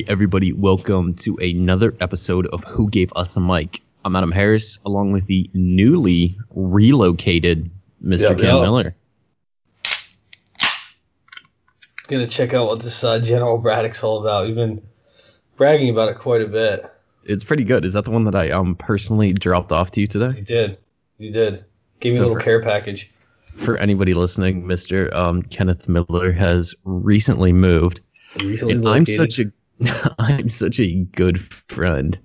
Hey, everybody, welcome to another episode of Who Gave Us a Mic. I'm Adam Harris, along with the newly relocated Mr. Yep, Ken yep. Miller. Gonna check out what this uh, General Braddock's all about. We've been bragging about it quite a bit. It's pretty good. Is that the one that I um personally dropped off to you today? You did. You did. Give me So a little for- care package. For anybody listening, Mr. Um, Kenneth Miller has recently moved, Recently and I'm such a I'm such a good friend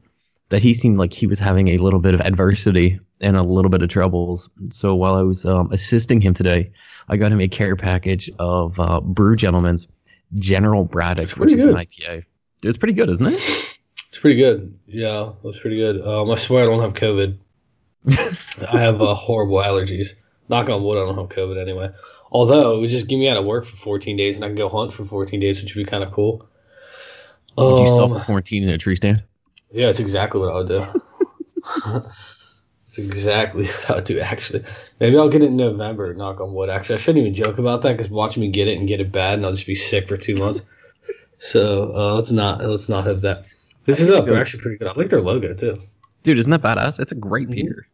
that he seemed like he was having a little bit of adversity and a little bit of troubles. So while I was um, assisting him today, I got him a care package of uh, Brew Gentlemen's General Braddock, which pretty is an good. IPA. It's pretty good, isn't it? It's pretty good. Yeah, that's pretty good. Um, I swear I don't have COVID. I have uh, horrible allergies. Knock on wood, I don't have COVID anyway. Although it would just get me out of work for 14 days and I can go hunt for 14 days, which would be kind of cool. Would you Um, self quarantine in a tree stand? Yeah, it's exactly what I would do. it's exactly what I would do, actually. Maybe I'll get it in November, knock on wood. Actually, I shouldn't even joke about that because watch me get it and get it bad, and I'll just be sick for two months. So uh, let's not let's not have that. This is up. They're actually pretty good. I like their logo too. Dude, isn't that badass? It's a great Mhm. beer.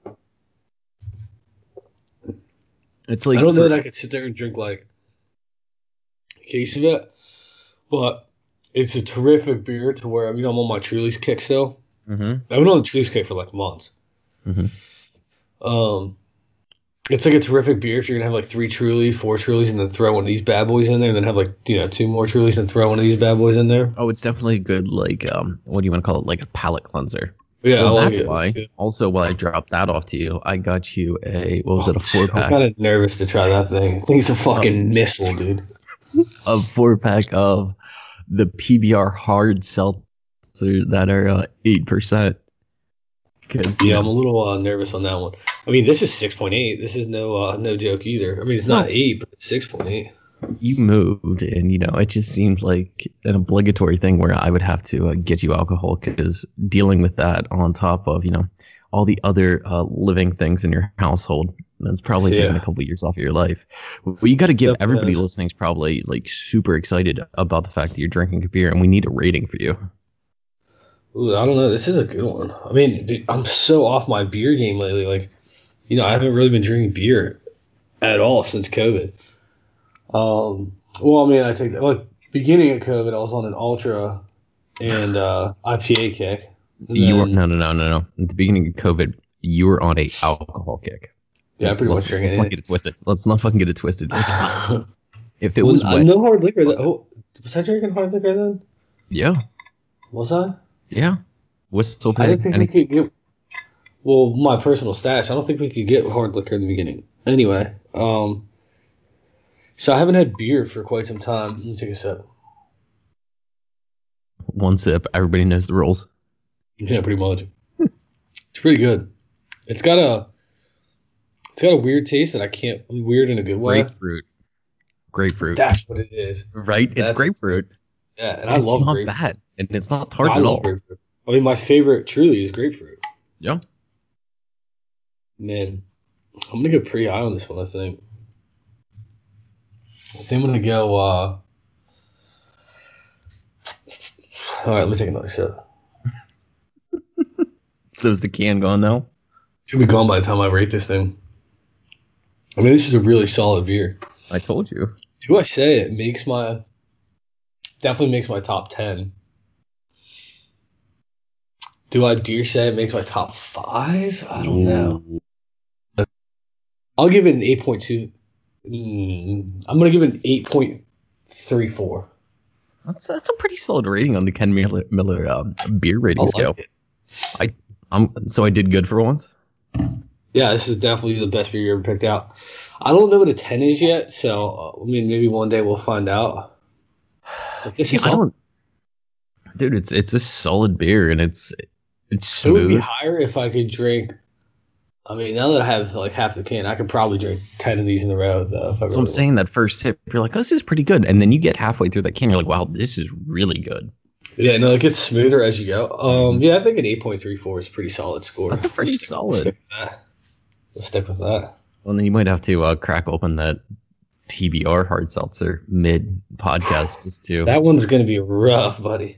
It's like I don't know that I could sit there and drink like a case of it, but it's a terrific beer to where I mean I'm on my Truly's kick still. hmm I've been on the Truly's kick for like months. Mhm. Um, it's like a terrific beer if you're gonna have like three Trulies, four Trulies, and then throw one of these bad boys in there, and then have like you know two more Trulies and throw one of these bad boys in there. Oh, it's definitely good like um what do you want to call it? Like a palate cleanser. Yeah, well, I like that's why. Yeah. Also, while I dropped that off to you, I got you a what was it? A four pack. I'm kind of nervous to try that thing. I think it's a fucking Oh. missile, dude. a four pack of the PBR hard seltzer that are uh, eight percent. Yeah, I'm a little uh, nervous on that one. I mean, this is 6.8. This is no uh, no joke either. I mean, it's not eight, but it's 6.8. you moved, and you know it just seemed like an obligatory thing where I would have to uh, get you alcohol because dealing with that on top of you know all the other uh, living things in your household. That's probably taking Yeah. a couple years off of your life. Well, you got to give Yep, everybody listening is probably like super excited about the fact that you're drinking a beer, and we need a rating for you. Ooh, I don't know. This is a good one. I mean, dude, I'm so off my beer game lately. Like, you know, I haven't really been drinking beer at all since COVID. Um, well, I mean, I take that. Like, beginning of COVID, I was on an ultra and uh, IPA kick. And you were no no no no no. At the beginning of COVID, you were on a alcohol kick. Yeah, pretty let's, much Let's it. not get it twisted. Let's not fucking get it twisted. if it Well, was wet, no hard liquor. That, oh, was I drinking hard liquor then? yeah, Was I? yeah. Whistle I didn't think we could get. Well, my personal stash. I don't think we could get hard liquor in the beginning. Anyway, um, so I haven't had beer for quite some time. Let me take a sip. one sip. Everybody knows the rules. Yeah, pretty much. it's pretty good. It's got a. It's got a weird taste that I can't. Weird in a good way. Grapefruit. Grapefruit. That's what it is. right? It's grapefruit. Yeah, and I it's love not grapefruit. bad, and it's not No, tart I at all. grapefruit. I mean, my favorite truly is grapefruit. Yeah. Man, I'm gonna go pretty high on this one. I think. I think I'm gonna go. uh All right, let me take another sip. So is the can gone now? It's gonna be gone by the time I rate this thing. I mean, this is a really solid beer. I told you. Do I say it makes my definitely makes my top ten? Do I dare say it makes my top five? I don't know. I'll give it an eight point two. Mm, I'm gonna give it an eight point three four. That's that's a pretty solid rating on the Ken Miller, Miller um, beer rating I scale. like it. Um, so I did good for once. Yeah, this is definitely the best beer you ever picked out. I don't know what a ten is yet, so I mean maybe one day we'll find out. But this is I don't, dude. It's it's a solid beer, and it's it's smooth. It would be higher if I could drink. I mean, now that I have like half the can, I could probably drink ten of these in a row. Though, if I So I'm really saying that first sip, you're like, oh, this is pretty good, and then you get halfway through that can, you're like, wow, this is really good. Yeah, no, it gets smoother as you go. Um, yeah, I think an eight point three four is a pretty solid score. That's a pretty solid. We'll stick with. We'll stick with that. Well, then you might have to uh, crack open that PBR hard seltzer mid podcast just to. That one's gonna be rough, buddy.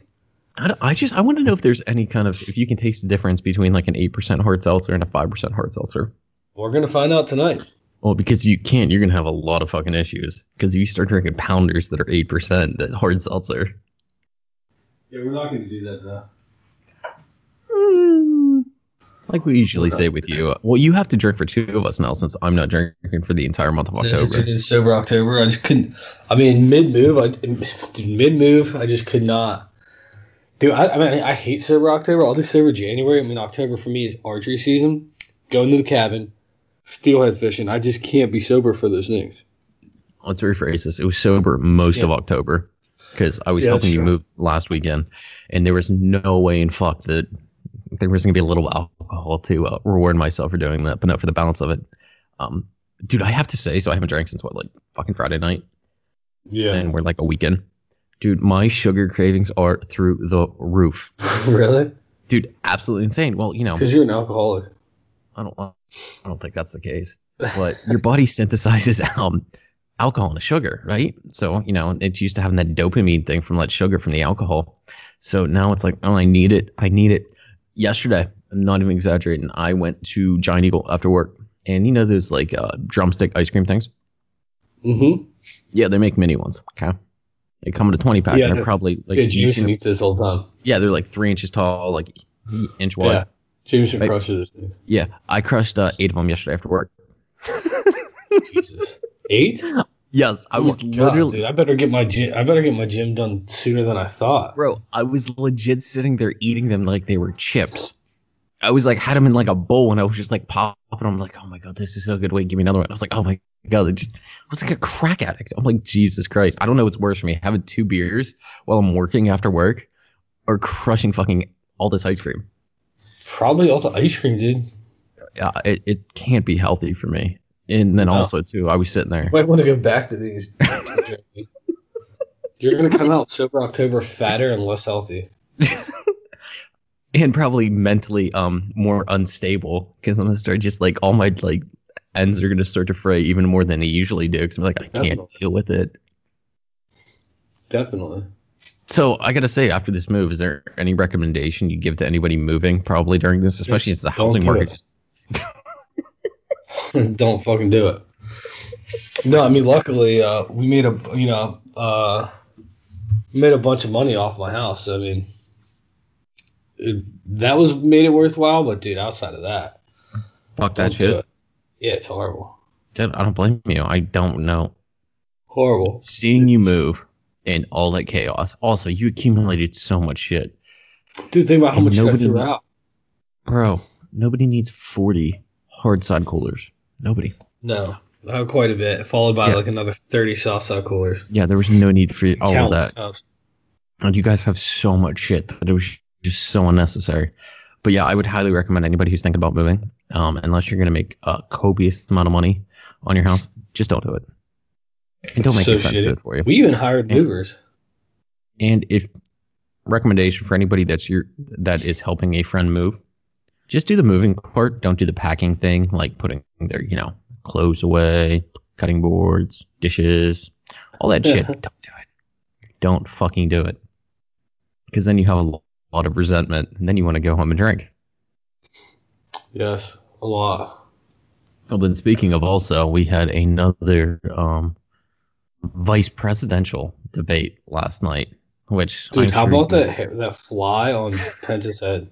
I, I just I want to know if there's any kind of if you can taste the difference between like an eight percent hard seltzer and a five percent hard seltzer. We're gonna find out tonight. Well, because you can't, you're gonna have a lot of fucking issues. Because if you start drinking pounders that are eight percent, that hard seltzer. Yeah, we're not gonna do that though. Mm, Like we usually say with you. Uh, well, you have to drink for two of us now, since I'm not drinking for the entire month of October. is sober October. I just couldn't. I mean, mid move, I mid move, I just could not. Dude, I, I mean, I hate sober October. I'll do sober January. I mean, October for me is archery season. Going to the cabin, steelhead fishing. I just can't be sober for those things. Let's rephrase this. It was sober most of October because I was Yeah, helping you true. move last weekend, and there was no way in fuck that there was gonna be a little alcohol to uh, reward myself for doing that, but not for the balance of it. Um, dude, I have to say, so I haven't drank since what, like fucking Friday night, Yeah. and we're like a weekend. Dude, my sugar cravings are through the roof. really? Dude, absolutely insane. Well, you know, Because you're an alcoholic. I don't, I don't think that's the case. But your body synthesizes um, alcohol into sugar, right? So you know, it's used to having that dopamine thing from that sugar from the alcohol. So now it's like, oh, I need it. I need it. Yesterday, I'm not even exaggerating. I went to Giant Eagle after work, and you know those like uh, drumstick ice cream things. Mm-hmm. Yeah, they make mini ones. Okay, they come in a 20 pack, Yeah, and they're probably like yeah, Jameson eats this all the time. yeah, they're like three inches tall, like inch wide. Yeah. Jameson Right. crushes this thing. Yeah, I crushed uh, eight of them yesterday after work. Jesus. Eight? Yes, I Oh was God, literally. dude, I better get my gym. I better get my gym done sooner than I thought. Bro, I was legit sitting there eating them like they were chips. I was like, had them in like a bowl, and I was just like popping. I'm like, oh my god, this is so good. Wait, give me another one. I was like, oh my god, it just, I was like a crack addict. I'm like, Jesus Christ. I don't know what's worse for me, having two beers while I'm working after work, or crushing fucking all this ice cream. Probably all the ice cream, dude. Yeah, it, it can't be healthy for me. And then No. also too, I was sitting there. Might want to go back to these. You're gonna come out sober October fatter and less healthy. and probably mentally um more unstable because I'm gonna start just like all my like ends are gonna start to fray even more than they usually do because I'm like I can't Definitely. deal with it. Definitely. So I gotta say, after this move, is there any recommendation you give to anybody moving probably during this, especially as the housing market just Don't fucking do it. No, I mean, luckily, uh, we made a, you know, uh, made a bunch of money off my house. I mean, it, that was made it worthwhile. But dude, outside of that, fuck that shit. it. Yeah, it's horrible. Dude, I don't blame you. I don't know. Horrible. Seeing you move and all that chaos. Also, you accumulated so much shit, Dude, think about how And much shit I nobody- threw out. bro. Nobody needs 40 hard side coolers. Nobody. No, uh, quite a bit, followed by Yeah. like another 30 soft side coolers. Yeah, there was no need for all of that. cups. And you guys have so much shit that it was just so unnecessary. But yeah, I would highly recommend anybody who's thinking about moving, um, unless you're gonna make a copious amount of money on your house, just don't do it. And don't make So your friends do it for you. We even hired Yeah. movers. And if recommendation for anybody that's your that is helping a friend move, just do the moving part. Don't do the packing thing, like putting their you know clothes away, cutting boards, dishes, all that shit. don't do it. Don't fucking do it. Because then you have a lot of resentment, and then you want to go home and drink. Yes, a lot. Well, then speaking of also, we had another um, vice presidential debate last night, which Dude, I'm how sure about that that fly on Pence's head?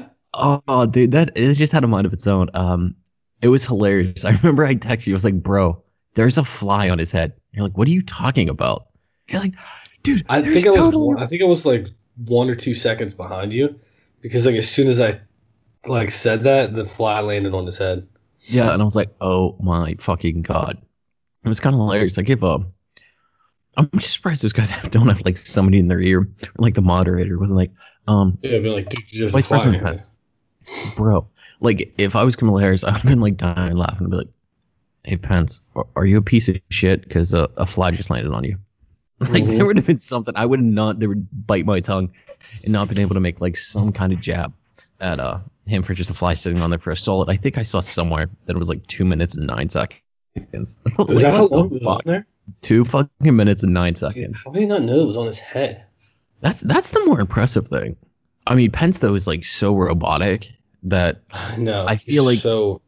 Oh, dude, that it just had a mind of its own. Um, it was hilarious. I remember I texted you. I was like, "Bro, there's a fly on his head." You're like, "What are you talking about?" You're like, "Dude, I think I was totally." I think I was like one or two seconds behind you because like as soon as I like said that, the fly landed on his head. yeah, and I was like, "Oh my fucking god!" It was kind of hilarious. I give up. I'm just surprised those guys don't have like somebody in their ear, or, like the moderator wasn't like, um, Yeah, be like, dude, there's Vice President in here. Pence. Bro. Like, if I was Kamala Harris, I would have been like dying laughing and be like, "Hey Pence, are, you a piece of shit? Because uh, a fly just landed on you." Like, Mhm. there would have been something. I would have not. They would bite my tongue, and not been able to make like some kind of jab at uh him for just a fly sitting on there for a solid. I think I saw somewhere that it was like two minutes and nine seconds. Is like, that how long it was on there? Two fucking minutes and nine seconds. How did he not know it was on his head? That's that's the more impressive thing. I mean, Pence though is like so robotic that No, I feel like- so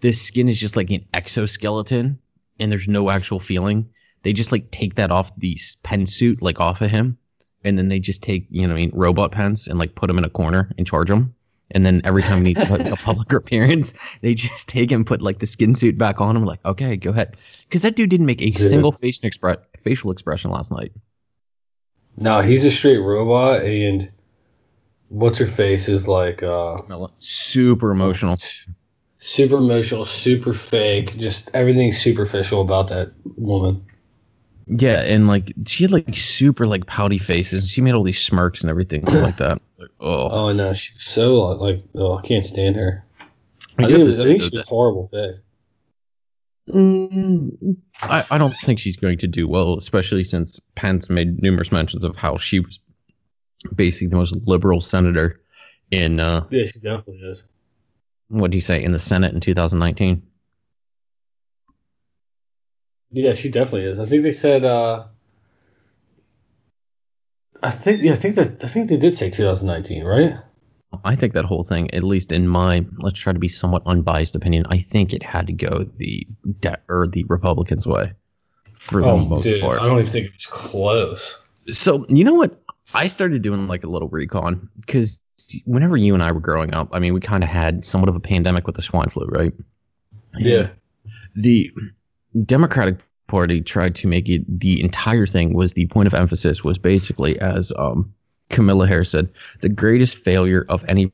this skin is just like an exoskeleton and there's no actual feeling. They just like take that off the pen suit like off of him, and then they just take you know I mean robot Pence and like put them in a corner and charge them. And then every time he needs like, a public appearance, they just take him, put like the skin suit back on him, like okay, go ahead, because that dude didn't make a Dude. single facial expre- facial expression last night. No, he's a straight robot, and what's her face is like uh, Super emotional. super emotional, super fake, just everything superficial about that woman. Yeah, and like she had like super like pouty faces. And she made all these smirks and everything like that. Like, oh, Oh no, she's so like oh, I can't stand her. I, I think, guess I think she's horrible fake. Mm, I, I don't think she's going to do well, especially since Pence made numerous mentions of how she was basically the most liberal senator in uh, Yeah, she definitely is. what do you say in the Senate in 2019. Yeah, she definitely is. I think they said. uh I think yeah, I think that I think they did say 2019, right? I think that whole thing, at least in my let's try to be somewhat unbiased opinion, I think it had to go the de- or the Republicans' way for the Oh, most dude, part. I don't even think it was close. So you know what? I started doing like a little recon because whenever you and I were growing up, I mean, we kind of had somewhat of a pandemic with the swine flu, right? Yeah. The Democratic Party tried to make it the entire thing was the point of emphasis was basically as um, Kamala Harris said, the greatest failure of any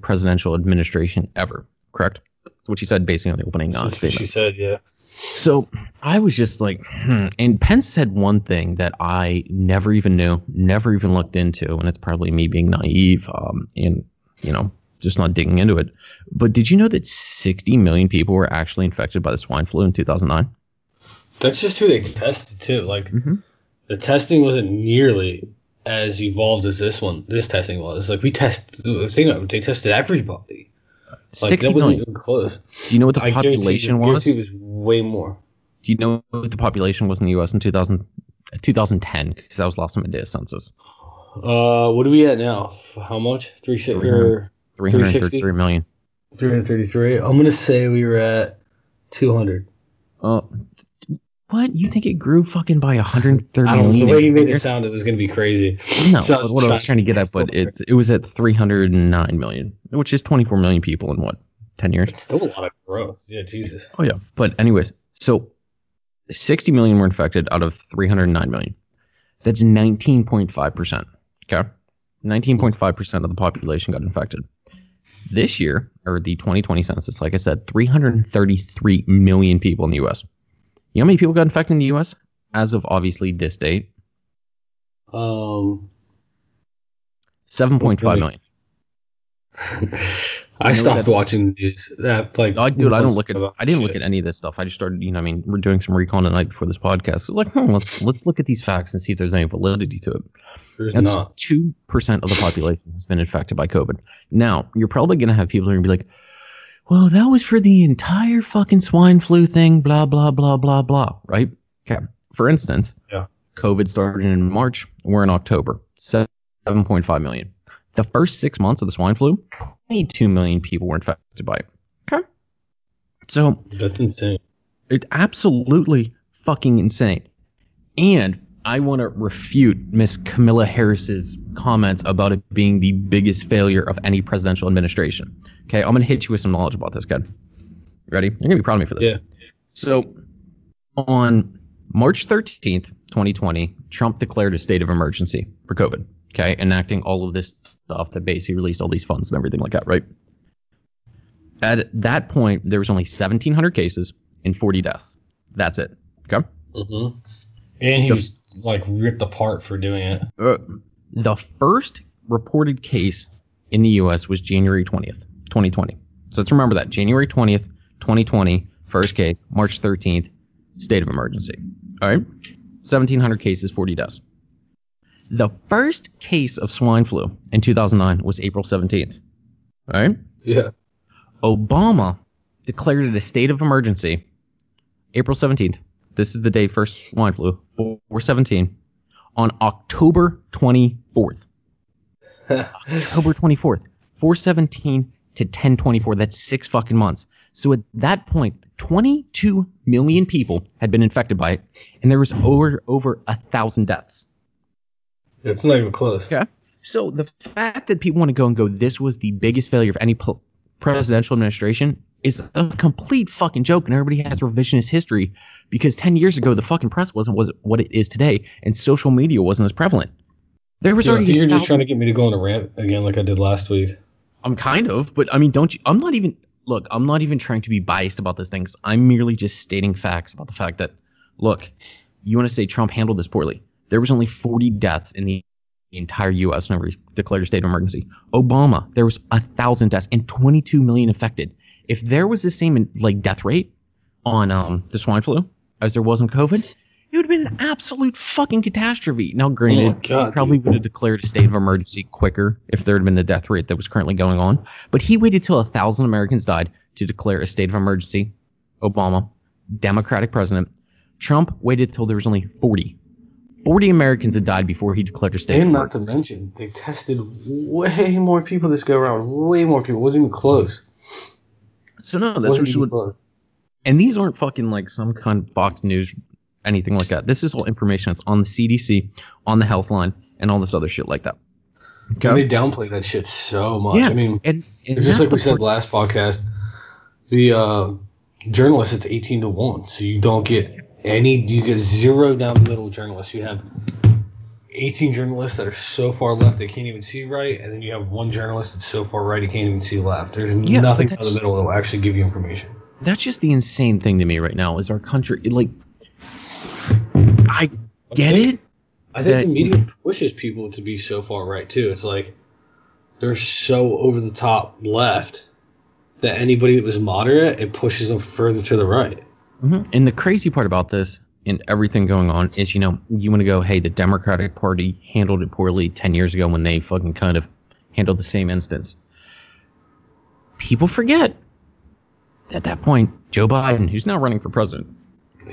presidential administration ever. Correct? That's what she said basically on the opening uh, statement. she said, yeah. So I was just like, hmm. and Pence said one thing that I never even knew, never even looked into, and it's probably me being naive, um, and you know, just not digging into it. But did you know that 60 million people were actually infected by the swine flu in 2009? That's just who they tested too. Like Mhm. the testing wasn't nearly as evolved as this one. This testing was like we test. Think about it, they tested everybody. Like 60 that wasn't even close. Do you know what the I population you- was? guarantee it was way more. Do you know what the population was in the U.S. in 2000, 2010? Because that was the last time I did a census. Uh, what are we at now? How much? Three six 333 million. three hundred thirty three. I'm gonna say we were at two hundred. What? You think it grew fucking by 130 I don't know. The way you made it sound, it was gonna be crazy. No, So what I was trying- trying to get at, but it's it was at 309 million, which is 24 million people in what 10 years. It's still a lot of growth. Yeah, Jesus. Oh yeah, but anyways, so 60 million were infected out of 309 million. That's 19.5 percent. Okay, 19.5 percent of the population got infected. This year, or the 2020 census, like I said, 333 million people in the U.S. You know how many people got infected in the U.S. as of obviously this date? Um, 7.5 Really? million. I stopped watching the news. That like, I, dude, I don't look at. I didn't look at any of this stuff. I just started, you know, I mean, we're doing some recon tonight before this podcast. So like, hmm, let's let's look at these facts and see if there's any validity to it. There's That's two percent of the population has been infected by COVID. Now, you're probably gonna have people who are gonna be like, "Well, that was for the entire fucking swine flu thing." Blah blah blah blah blah. Right? Okay. For instance, Yeah. COVID started in March. We're in October. Seven point five million. The first six months of the swine flu, 22 million people were infected by it. Okay. So That's insane. it's absolutely fucking insane. And I want to refute Miss Kamala Harris's comments about it being the biggest failure of any presidential administration. Okay, I'm gonna hit you with some knowledge about this, kid. Ready? You're gonna be proud of me for this. Yeah. So on March 13th, 2020, Trump declared a state of emergency for COVID. Okay, enacting all of this stuff to basically released all these funds and everything like that, right? At that point, there was only 1,700 cases and 40 deaths. That's it. Okay. Mm-hmm. And he The- was like ripped apart for doing it. Uh, the first reported case in the U.S. was January 20th, 2020. So let's remember that January 20th, 2020, first case, March 13th, state of emergency. All right, 1,700 cases, 40 deaths. The first case of swine flu in 2009 was April 17th. All right, Yeah. Obama declared it a state of emergency April 17th. This is the day first swine flu, 417. on October 24th. October 24th, 417 to 1024. That's six fucking months. So at that point, 22 million people had been infected by it, and there was over over a thousand deaths. It's not even close. Okay. So the fact that people want to go and go, this was the biggest failure of any po- presidential administration is a complete fucking joke, and everybody has revisionist history because 10 years ago the fucking press wasn't was what it is today, and social media wasn't as prevalent. There was I already. a you're just trying to get me to go on a rant again, like I did last week. I'm kind of, but I mean, don't you? I'm not even. Look, I'm not even trying to be biased about this thing. I'm merely just stating facts about the fact that, look, you want to say Trump handled this poorly. There was only 40 deaths in the entire U.S. whenever he declared a state of emergency. Obama, there was a thousand deaths and 22 million infected. If there was the same like death rate on um, the swine flu as there was on COVID, it would have been an absolute fucking catastrophe. Now, granted, Oh God, he probably would have declared a state of emergency quicker if there had been the death rate that was currently going on. But he waited till a thousand Americans died to declare a state of emergency. Obama, Democratic president. Trump waited till there was only 40. 40 Americans had died before he declared a state of emergency. And not to mention, they tested way more people this go around. Way more people. It wasn't even close. So no, that's wasn't just even what, and these aren't fucking like some kind of Fox News, anything like that. This is all information that's on the CDC, on the Healthline, and all this other shit like that. And they downplay that shit so much. Yeah, I mean, and, and it's just like we said last podcast. The uh, journalists, it's 18 to 1. So you don't get any, you get zero down the middle journalists. You have 18 journalists that are so far left they can't even see right. And then you have one journalist that's so far right he can't even see left. There's Yeah, nothing down the middle that will actually give you information. that's just the insane thing to me right now is our country like I get it. I think that- the media pushes people to be so far right too. It's like they're so over the top left that anybody that was moderate, it pushes them further to the right. Mhm. And the crazy part about this and everything going on is, you know, you want to go, hey, the Democratic Party handled it poorly 10 years ago when they fucking kind of handled the same instance. People forget at that point, Joe Biden, who's now running for president,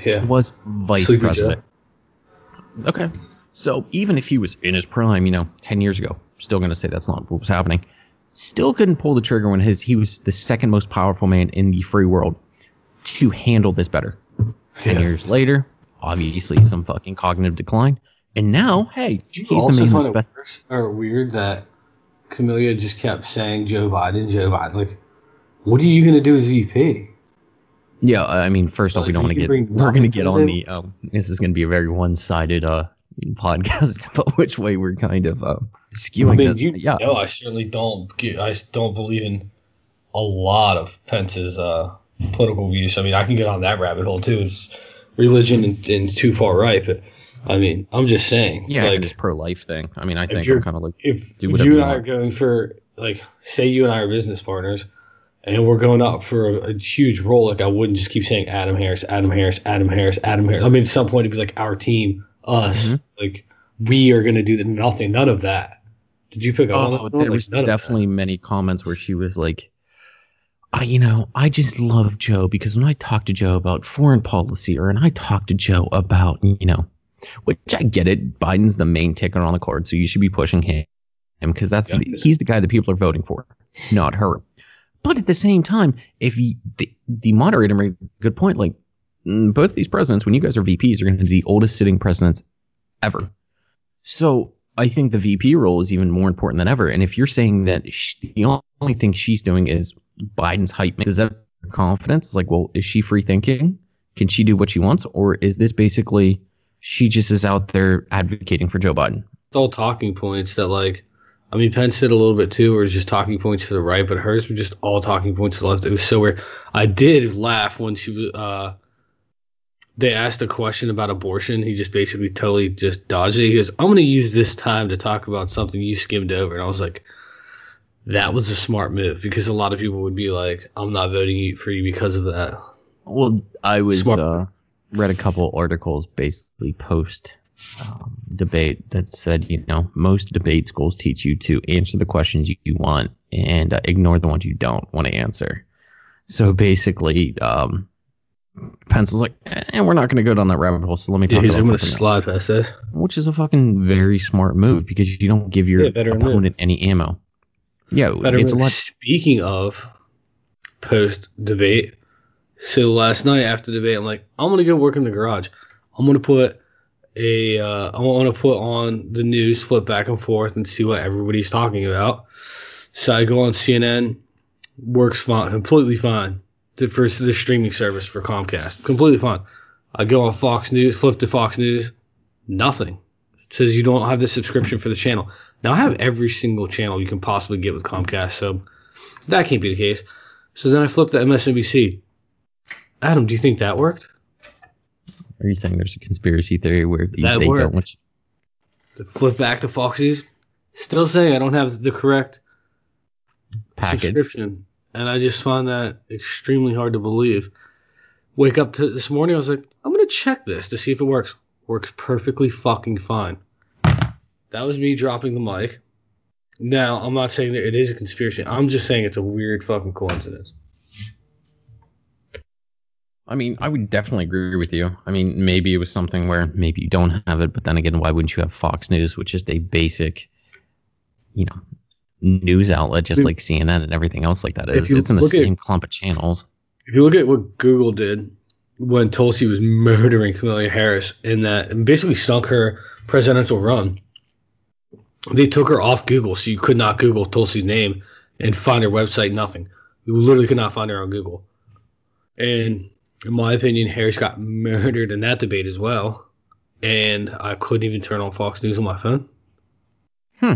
Yeah. was vice Sleepy Joe. Okay. So even if he was in his prime, you know, 10 years ago, still going to say that's not what was happening. Still couldn't pull the trigger when his he was the second most powerful man in the free world to handle this better. 10 Yeah. years later, obviously some fucking cognitive decline. And now, hey, he's the man who's best. worse or weird that Kamala just kept saying Joe Biden, Joe Biden. Like, what are you gonna do as VP? Yeah, I mean, first off, we don't want to get we're going to get on the um this is going to be a very one-sided uh podcast about which way we're kind of um skewing I mean, this. you yeah. know, I certainly don't get. I don't believe in a lot of Pence's uh, political views. I mean, I can get on that rabbit hole too. It's religion and, and too far right, but I mean, I'm just saying. Yeah, like, this pro-life thing. I mean, I think you're- I'm kind of like if do you and I are going for like, say you and I are business partners, and we're going up for a, a huge role, like I wouldn't just keep saying Adam Harris, Adam Harris, Adam Harris, Adam Harris. I mean, at some point it'd be like our team, us, Mhm. like we are going to do the, nothing, none of that. Did you pick up on Oh, that? there was definitely many comments where she was like, I, you know, I just love Joe because when I talk to Joe about foreign policy or and I talk to Joe about, you know, which I get it, Biden's the main ticker on the card, so you should be pushing him because that's Yeah. the, he's the guy that people are voting for, not her. But at the same time, if you, the, the moderator made a good point, like mm, both these presidents, when you guys are VPs, are going to be the oldest sitting presidents ever. So I think the VP role is even more important than ever. And if you're saying that sh the only thing she's doing is Biden's hype, does that confidence? It's like, well, is she free thinking? Can she do what she wants, or is this basically she just is out there advocating for Joe Biden? it's all talking points that like I mean Pence did a little bit too, where it's just talking points to the right, but hers were just all talking points to the left. It was so weird. I did laugh when she was uh they asked a question about abortion. He just basically totally just dodged it. He goes, I'm gonna use this time to talk about something you skimmed over and I was like that was a smart move because a lot of people would be like, I'm not voting for you because of that. Well, I was uh, read a couple articles basically post um, debate that said, you know, most debate schools teach you to answer the questions you, you want and uh, ignore the ones you don't want to answer. So basically, um, Pence was like, eh, we're not going to go down that rabbit hole. So let me talk he's about going to something slide past this. else. Which is a fucking very smart move because you don't give your Yeah, better move. opponent any ammo. Yeah, Better it's a lot. Speaking of post debate, so last night after debate, I'm like, I'm gonna go work in the garage. I'm gonna put a, uh, I want to put on the news, flip back and forth, and see what everybody's talking about. So I go on CNN, works fine, completely fine. The first the streaming service for Comcast, completely fine. I go on Fox News, flip to Fox News, nothing. It says you don't have the subscription for the channel. Now I have every single channel you can possibly get with Comcast, so that can't be the case. So then I flip to MSNBC. Adam, do you think that worked? Are you saying there's a conspiracy theory where they, they don't want you Flip back to Fox News. Still saying I don't have the correct package? subscription, and I just find that extremely hard to believe. Wake up to this morning, I was like, I'm gonna check this to see if it works. Works perfectly fucking fine. That was me dropping the mic. Now, I'm not saying that it is a conspiracy. I'm just saying it's a weird fucking coincidence. I mean, I would definitely agree with you. I mean, maybe it was something where maybe you don't have it, but then again, why wouldn't you have Fox News, which is a basic, you know, news outlet, just like CNN and everything else like that is. It's in the look at- same clump of channels. If you look at what Google did when Tulsi was murdering Kamala Harris in that and basically sunk her presidential run, they took her off Google, so you could not Google Tulsi's name and find her website, nothing. You literally could not find her on Google. And in my opinion, Harris got murdered in that debate as well. And I couldn't even turn on Fox News on my phone. Hmm.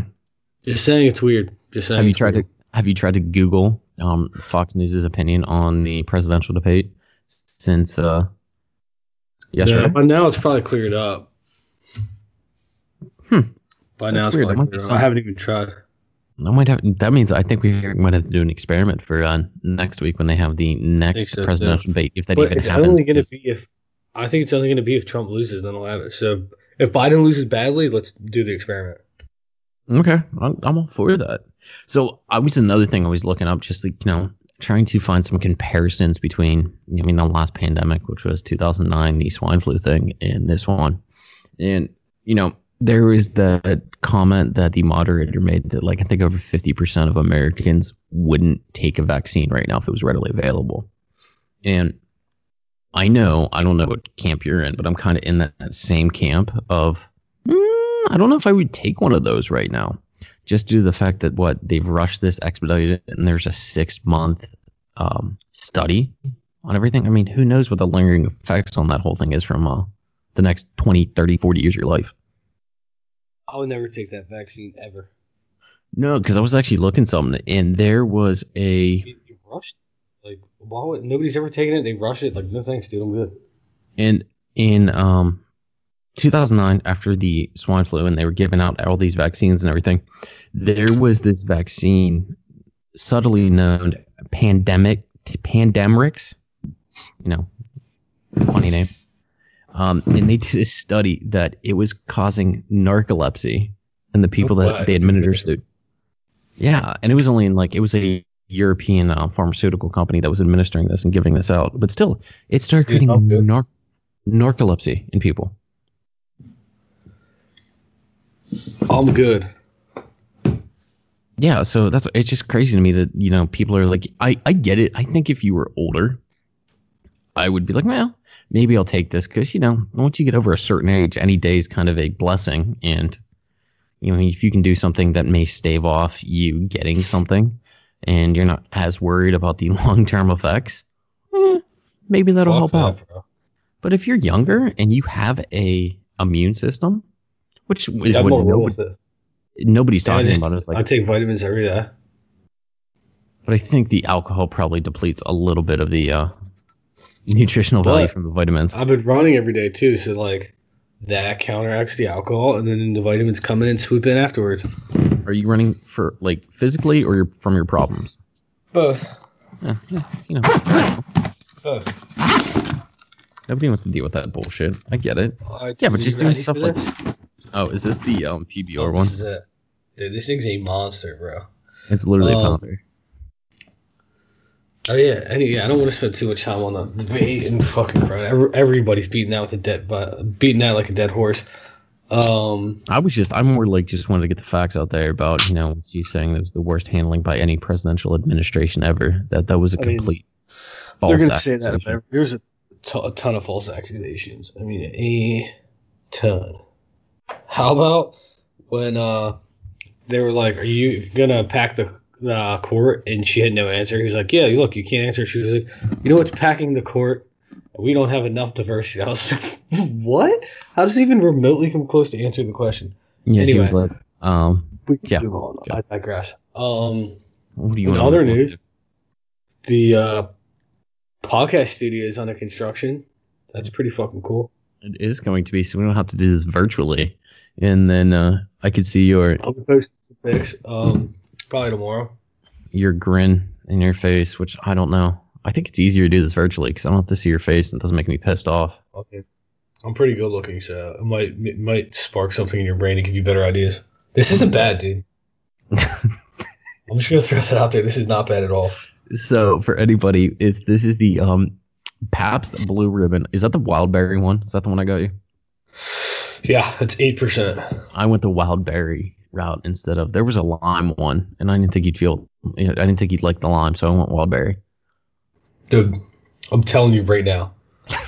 Just saying it's weird. Just saying Have you tried weird. to Have you tried to Google um, Fox News' opinion on the presidential debate since uh, yesterday? Yeah, by now it's probably cleared up. Hmm. By That's now it's weird. Probably cleared up. I haven't even tried. I might have. That means I think we might have to do an experiment for uh, next week when they have the next so, too. presidential debate, if that But even it's happens. only going to because- be if I think it's only going to be if Trump loses, then I'll have it. So if Biden loses badly, let's do the experiment. Okay, I'm, I'm all for that. So I was another thing I was looking up, just like you know, trying to find some comparisons between, I mean, the last pandemic, which was 2009, the swine flu thing, and this one, and you know, there was the comment that the moderator made that like I think over 50% of Americans wouldn't take a vaccine right now if it was readily available, and I know I don't know what camp you're in, but I'm kind of in that, that same camp of. mm, I don't know if I would take one of those right now, just due to the fact that what they've rushed this expedited and there's a six month um, study on everything. I mean, who knows what the lingering effects on that whole thing is from uh, the next 20, 30, 40 years of your life. I would never take that vaccine ever. No, because I was actually looking something and there was a You, you rushed. Like, why would nobody's ever taken it? They rush it. Like, no thanks, dude. I'm good. And in um 2009 after the swine flu and they were giving out all these vaccines and everything there was this vaccine subtly known pandemic pandemrix you know funny name um, and they did a study that it was causing narcolepsy in the people No that they administered yeah and it was only in like it was a European uh, pharmaceutical company that was administering this and giving this out but still it started creating I'm nar- narcolepsy in people I'm good. Yeah, so that's it's just crazy to me that you know people are like, I I get it. I think if you were older, I would be like, well, maybe I'll take this because you know once you get over a certain age, any day is kind of a blessing, and you know if you can do something that may stave off you getting something, and you're not as worried about the long term effects, eh, maybe that'll Fuck help that, out. bro. But if you're younger and you have a immune system, which is Got what nobody, nobody's Yeah, talking just- about, it's like I take vitamins every day. But I think the alcohol probably depletes a little bit of the uh, nutritional value from the vitamins. I've been running every day too, so like that counteracts the alcohol, and then the vitamins come in and swoop in afterwards. Are you running for like physically or from your problems? Both. Yeah, yeah, you know, Both. nobody wants to deal with that bullshit. I get it. Alright, Yeah, but just doing stuff like this? Oh, is this the um, PBR Oh, one? This is it. Dude, this thing's a monster, bro. It's literally a Um, pounder. Oh yeah, and yeah, I don't want to spend too much time on the debate and fucking crowd. Every, everybody's beating that with a dead, but beating that like a dead horse. Um, I was just, I'm more like just wanted to get the facts out there about, you know, what she's saying it was the worst handling by any presidential administration ever. That that was a I mean, complete they're gonna say that. accusation. About, there's a, t- a ton of false accusations. I mean, a ton. How about when uh they were like, "Are you gonna pack the uh, court?" and she had no answer. He was like, "Yeah, look, you can't answer." She was like, "You know what's packing the court? We don't have enough diversity." I was like, "What? How does it even remotely come close to answering the question?" Yeah, she was like, um, We can Yeah. move on. Yeah. I digress. Um, what do you in want? other news, the uh, podcast studio is under construction. That's pretty fucking cool. It is going to be, so we don't have to do this virtually. And then uh, I could see your I'll be posting some pics. Um, probably tomorrow. your grin in your face, which I don't know. I think it's easier to do this virtually because I don't have to see your face and it doesn't make me pissed off. Okay. I'm pretty good looking, so it might it might spark something in your brain to give you better ideas. This isn't bad, dude. I'm just gonna throw that out there. This is not bad at all. so for anybody, it's this is the um Pabst Blue Ribbon. Is that the Wildberry one? Is that the one I got you? Yeah, it's eight percent. I went the Wildberry route instead of there was a lime one, and I didn't think you'd feel. I didn't think you'd like the lime, so I went Wildberry. Dude, I'm telling you right now,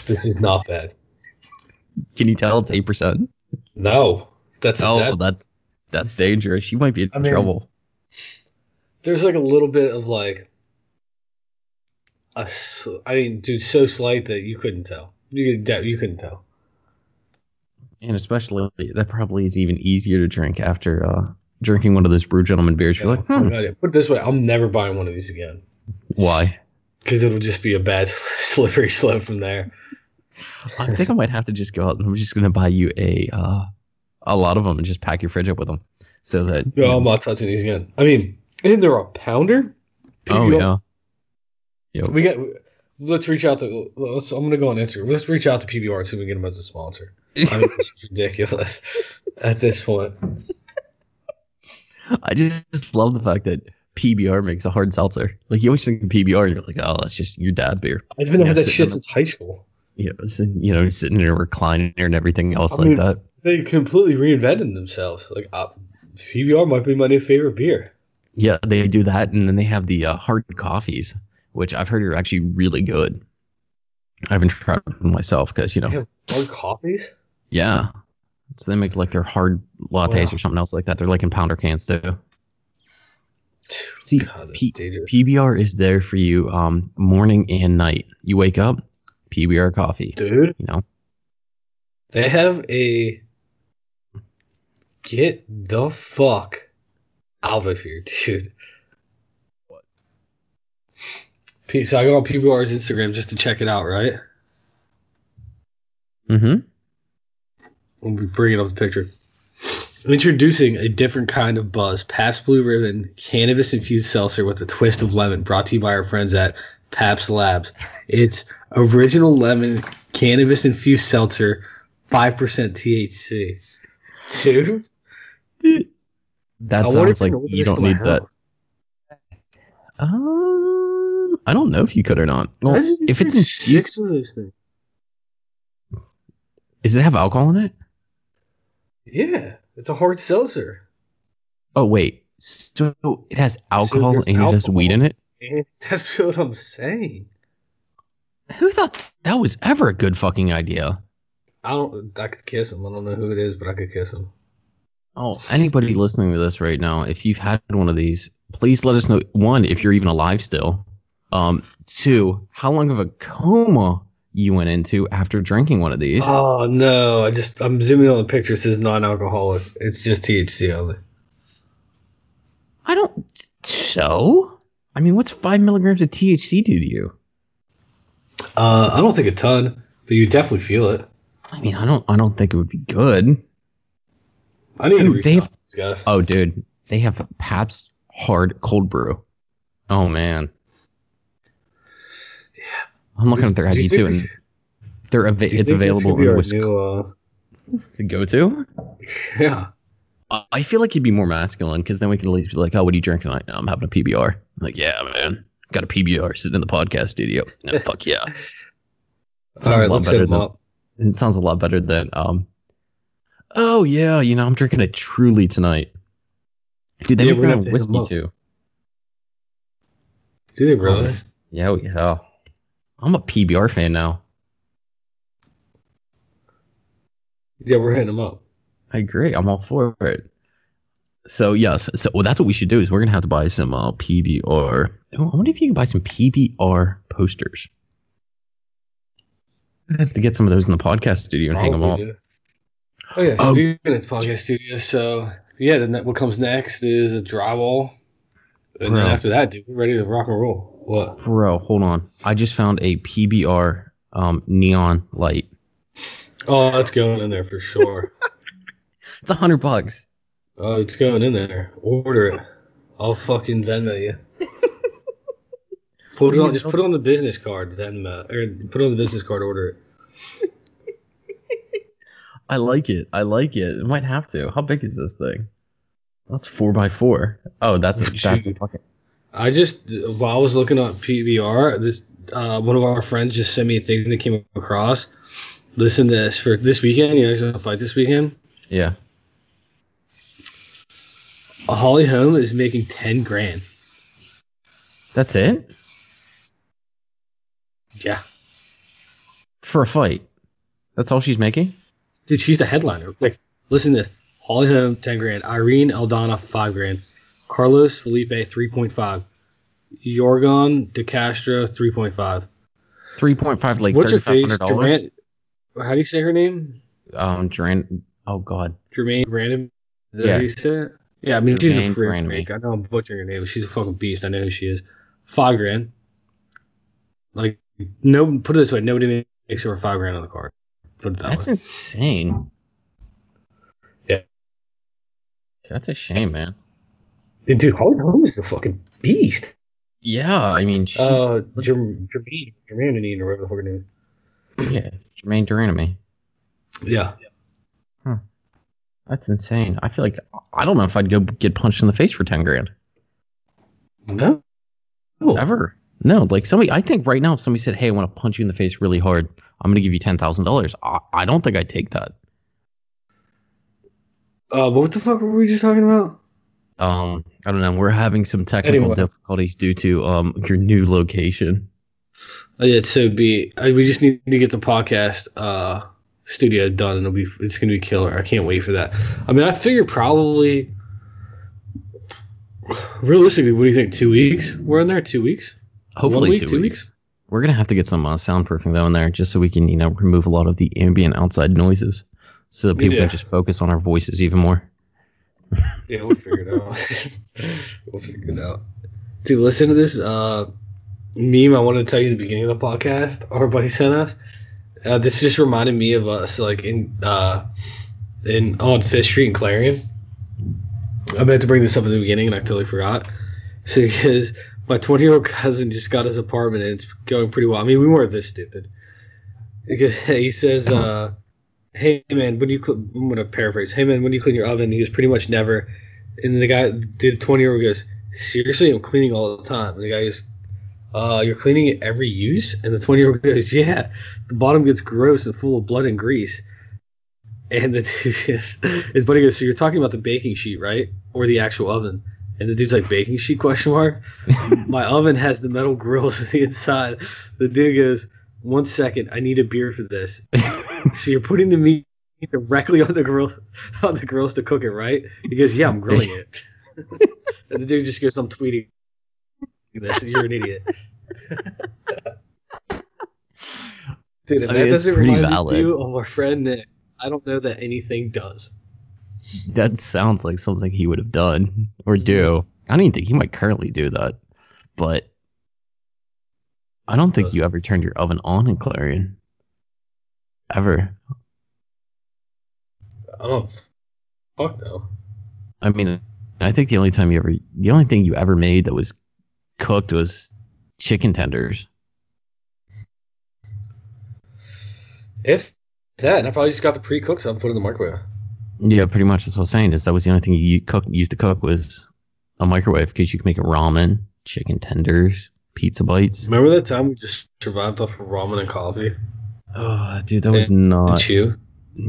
this is not bad. Can you tell it's eight percent? No, that's Oh, that- that's that's dangerous. You might be in I mean- trouble. there's like a little bit of like a I mean, dude, so slight that you couldn't tell. You could de- you couldn't tell. And especially that probably is even easier to drink after uh, drinking one of those Brew Gentlemen beers. You're like, hmm, Put it this way, I'm never buying one of these again why? because it'll just be a bad slippery slope from there. I think I might have to just go out and I'm just gonna buy you a uh, a lot of them and just pack your fridge up with them, so that you No, know- I'm not touching these again. I mean, isn't there a pounder? oh yeah, Yep. We got. Let's reach out to. Let's. I'm gonna go on Instagram. Let's reach out to PBR and see if we can get them as a sponsor. I mean, this is ridiculous at this point. I just love the fact that PBR makes a hard seltzer. Like you always think of PBR and you're like, oh, that's just your dad's beer. I've been having that shit since high school. Yeah, it's, you know, sitting in a recliner and everything else I like mean- that. They completely reinvented themselves. Like uh, PBR might be my new favorite beer. Yeah, they do that, and then they have the uh, hard coffees, which I've heard are actually really good. I haven't tried them myself because you know, They have hard coffees. Yeah. So they make like their hard lattes Wow. or something else like that. They're like in pounder cans too. See, God, P- PBR is there for you um, morning and night. You wake up, PBR coffee. Dude, You know, they have a get the fuck out of here, dude. What? So I go on PBR's Instagram just to check it out, right? Mm-hmm. We'll be bringing up the picture. Introducing a different kind of buzz, Pabst Blue Ribbon cannabis infused seltzer with a twist of lemon, brought to you by our friends at Pabst Labs. It's original lemon cannabis infused seltzer, five percent THC. Dude, That I sounds like you don't need that. Um, I don't know if you could or not. Well, if it's infused, six of those things. does it have alcohol in it? Yeah, it's a hard seltzer. Oh wait, so it has alcohol there's and it has weed in it. That's what I'm saying. Who thought that was ever a good fucking idea? I don't. I could kiss him. I don't know who it is, but I could kiss him. Oh, anybody listening to this right now, if you've had one of these, please let us know. One, if you're even alive still. Um, two, how long of a coma you went into after drinking one of these? Oh no! I just I'm zooming on the picture. It says non-alcoholic. It's just THC only. I don't. So, I mean, what's five milligrams of THC do to you? Uh, I don't think a ton, but you definitely feel it. I mean, I don't. I don't think it would be good. I need to Dude, reach they out have- guys. Oh, dude, they have Pabst Hard Cold Brew. Oh man. I'm looking at their Do you IG too, and they're ava- do you it's think this available could be in our Wisconsin. uh, Go to. yeah. I- I feel like he'd be more masculine because then we can at least be like, "Oh, what are you drinking tonight?" "No, I'm having a PBR." I'm like, yeah, man, Got a PBR sitting in the podcast studio. Yeah, fuck yeah. All Sounds right, a lot let's better than up. it sounds a lot better than um. Oh yeah, you know I'm drinking a Truly tonight. Dude, they Yeah, make we're gonna have to hit 'em whiskey too. Do they really? Yeah, we, yeah. I'm a PBR fan now. Yeah, we're hitting them up. I agree. I'm all for it. So yes, so well, that's what we should do. Is we're gonna have to buy some uh, PBR. Oh, I wonder if you can buy some PBR posters. I have to get some of those in the podcast studio and hang them Probably up. Oh yeah, Oh. speaking of podcast studio, so yeah, then that- what comes next is a drywall, and then after that, dude, we're ready to rock and roll. What? Bro, hold on. I just found a PBR um, neon light. Oh, that's going in there for sure. It's a hundred bucks. oh, it's going in there. Order it. I'll fucking Venmo you. Put it on. Just put it on the business card. Venmo or put it on the business card. Order it. I like it. I like it. I might have to. How big is this thing? That's four by four. Oh, that's a that's a fucking. I just while I was looking at PBR, this uh, one of our friends just sent me a thing that came across. Listen to this for this weekend. You guys gonna fight this weekend? Yeah. A Holly Holm is making ten grand. That's it Yeah, for a fight. That's all she's making. dude, she's the headliner. Like, listen to this. Holly Holm ten grand. Irene Aldana five grand. Carlos Felipe three point five. Jorgon De Castro three point five. Three point five, like What's her face? Durant. How do you say her name? Um, Duran. Oh God. Jermaine Random. Yeah. how you say it? Yeah, I mean she's a freak. Brandon. I know I'm butchering her name, but she's a fucking beast. I know who she is. Five grand. Like no, put it this way: nobody makes over five grand on the card. Put it that That's way. insane. Yeah. That's a shame, man. And dude, Holly Holm is a fucking beast. Yeah, I mean, she, Uh, Jerm- Jermaine, Jermaine, or whatever the fuck her name. yeah, Jermaine Duranamy. is. Yeah. That's insane. I feel like I don't know if I'd go get punched in the face for ten grand No. Oh. ever. No, like somebody. I think right now, if somebody said, "Hey, I want to punch you in the face really hard. I'm gonna give you ten thousand dollars," I, I don't think I'd take that. Uh, what the fuck were we just talking about? Um, I don't know. We're having some technical Anyway. difficulties due to um your new location. Oh, yeah, so be uh, we just need to get the podcast uh studio done and it'll be it's gonna be killer. I can't wait for that. I mean I figure probably realistically, what do you think? Two weeks? We're in there two weeks? Hopefully, week, two, two weeks. We're gonna have to get some uh, soundproofing though in there, just so we can, you know, remove a lot of the ambient outside noises, so that people Yeah. can just focus on our voices even more. Yeah, we'll figure it out. we'll figure it out. Dude, listen to this uh meme I wanted to tell you at the beginning of the podcast our buddy sent us. Uh, this just reminded me of us like in uh in on Fifth Street in Clarion. I meant to bring this up at the beginning and I totally forgot. So because my 20 year old cousin just got his apartment and it's going pretty well. I mean, we weren't this stupid. Because he says, uh, "Hey man, when you cl- I'm gonna paraphrase. Hey man, when you clean your oven?" He goes, "Pretty much never." And the guy, did 20 year old goes, "Seriously, I'm cleaning all the time." And the guy goes, "Uh, you're cleaning it every use?" And the 20 year old goes, "Yeah, the bottom gets gross and full of blood and grease." And the dude, his buddy goes, "So you're talking about the baking sheet, right, or the actual oven?" And the dude's like, "Baking sheet?" Question mark. My oven has the metal grills on the inside. The dude goes, one second, I need a beer for this." so you're putting the meat directly on the grill on the grills to cook it, right? He goes, "Yeah, I'm grilling it." and the dude just goes, "I'm tweeting this. You're an idiot." Dude, if I that mean, it's doesn't remind valid. you of our friend Nick, I don't know that anything does. That sounds like something he would have done or do. Mm-hmm. I don't even think he might currently do that, but I don't think you ever turned your oven on in Clarion. Ever. I don't. Fuck no. I mean, I think the only time you ever, the only thing you ever made that was cooked was chicken tenders. If that, and I probably just got the pre-cooked so I'm put in the microwave. Yeah, pretty much. That's what I'm saying. Is that was the only thing you cook used to cook was a microwave because you could make a ramen, chicken tenders, pizza bites. Remember that time we just survived off of ramen and coffee? Oh, dude, that was And not. chew.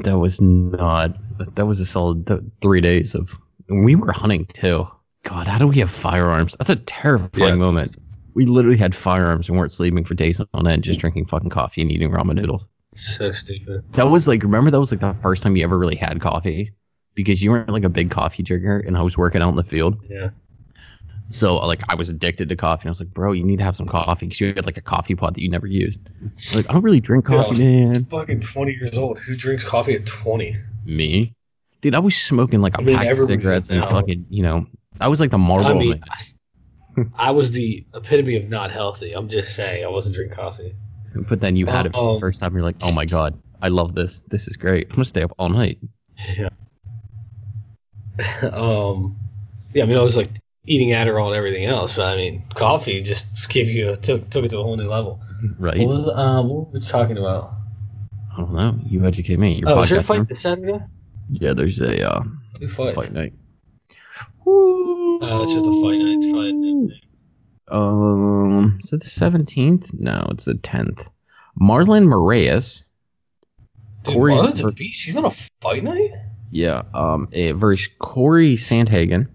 That was not. That was a solid th- three days of. We were hunting too. God, how do we have firearms? That's a terrifying Yeah. moment. We literally had firearms and weren't sleeping for days on end, just drinking fucking coffee and eating ramen noodles. So stupid. That was like, remember that was like the first time you ever really had coffee because you weren't like a big coffee drinker and I was working out in the field. Yeah. So like I was addicted to coffee and I was like, bro, you need to have some coffee because you had like a coffee pot that you never used. Like I don't really drink Dude, I coffee, was- man. Fucking 20 years old. Who drinks coffee at 20? Me, dude, I was smoking like a I mean, pack of cigarettes and fucking, you know, I was like the Marlboro I mean, man. I was the epitome of not healthy. I'm just saying, I wasn't drinking coffee. But then you had it for Um, the first time. and You're like, oh my god, I love this. This is great. I'm gonna stay up all night. Yeah. um, yeah, I mean, I was like eating Adderall and everything else, but I mean, coffee just gave you a, took took it to a whole new level. Right? What was um what were we talking about? I don't know. You educate me. Your Oh, is there a fight this Saturday? Yeah, there's a uh, Who fights? fight night. Oh, it's just a fight night. It's fine. Um, is it the 17th? No, it's the 10th. Marlon Moraes. Dude, Cory- Marlon's a beast. He's on a fight night. Yeah. Um, eh, versus Cory Sandhagen.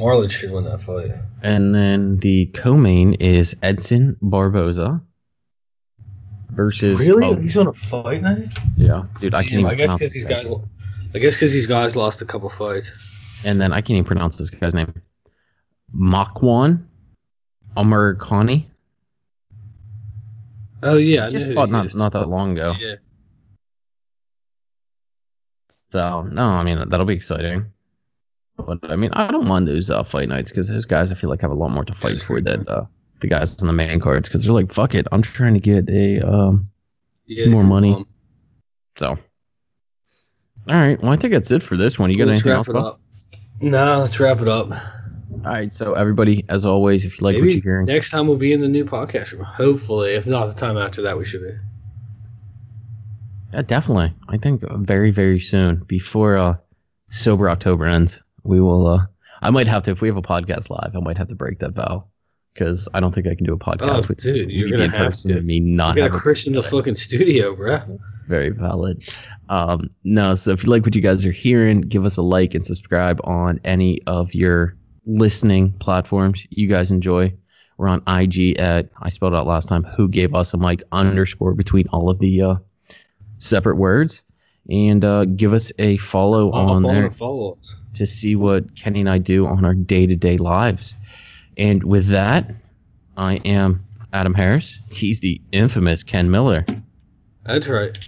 Marlon should win that fight. And then the co-main is Edson Barboza versus Really? He's on a fight night? yeah, dude, I can't Damn, even I guess pronounce because these guy. guys. I guess because these guys lost a couple fights. And then I can't even pronounce this guy's name. Makwan Amirkhani. Oh yeah, I He just fought not is. not that long ago. Yeah. So no, I mean that'll be exciting. But I mean, I don't mind those uh, fight nights because those guys I feel like have a lot more to fight for than uh, the guys on the main cards because they're like, fuck it, I'm trying to get a um. yeah More money. um, So, all right, well I think that's it for this one. You got let's anything wrap else? it up. No, let's wrap it up. All right, so everybody, as always, if you like what you're hearing, next time we'll be in the new podcast room. Hopefully, if not the time after that, we should be. yeah, definitely. I think very very soon before uh, sober October ends, we will. Uh, I might have to if we have a podcast live. I might have to break that vow because I don't think I can do a podcast Oh, with dude, you're gonna in have person to. and me not We have got a Chris in the fucking studio, bruh. very valid. Um, no, so if you like what you guys are hearing, give us a like and subscribe on any of your listening platforms you guys enjoy. We're on IG at I spelled out last time. Who gave us a mic underscore between all of the uh, separate words, and uh, give us a follow on there follow to see what Kenny and I do on our day to day lives. And with that, I am Adam Harris. He's the infamous Ken Miller. That's right.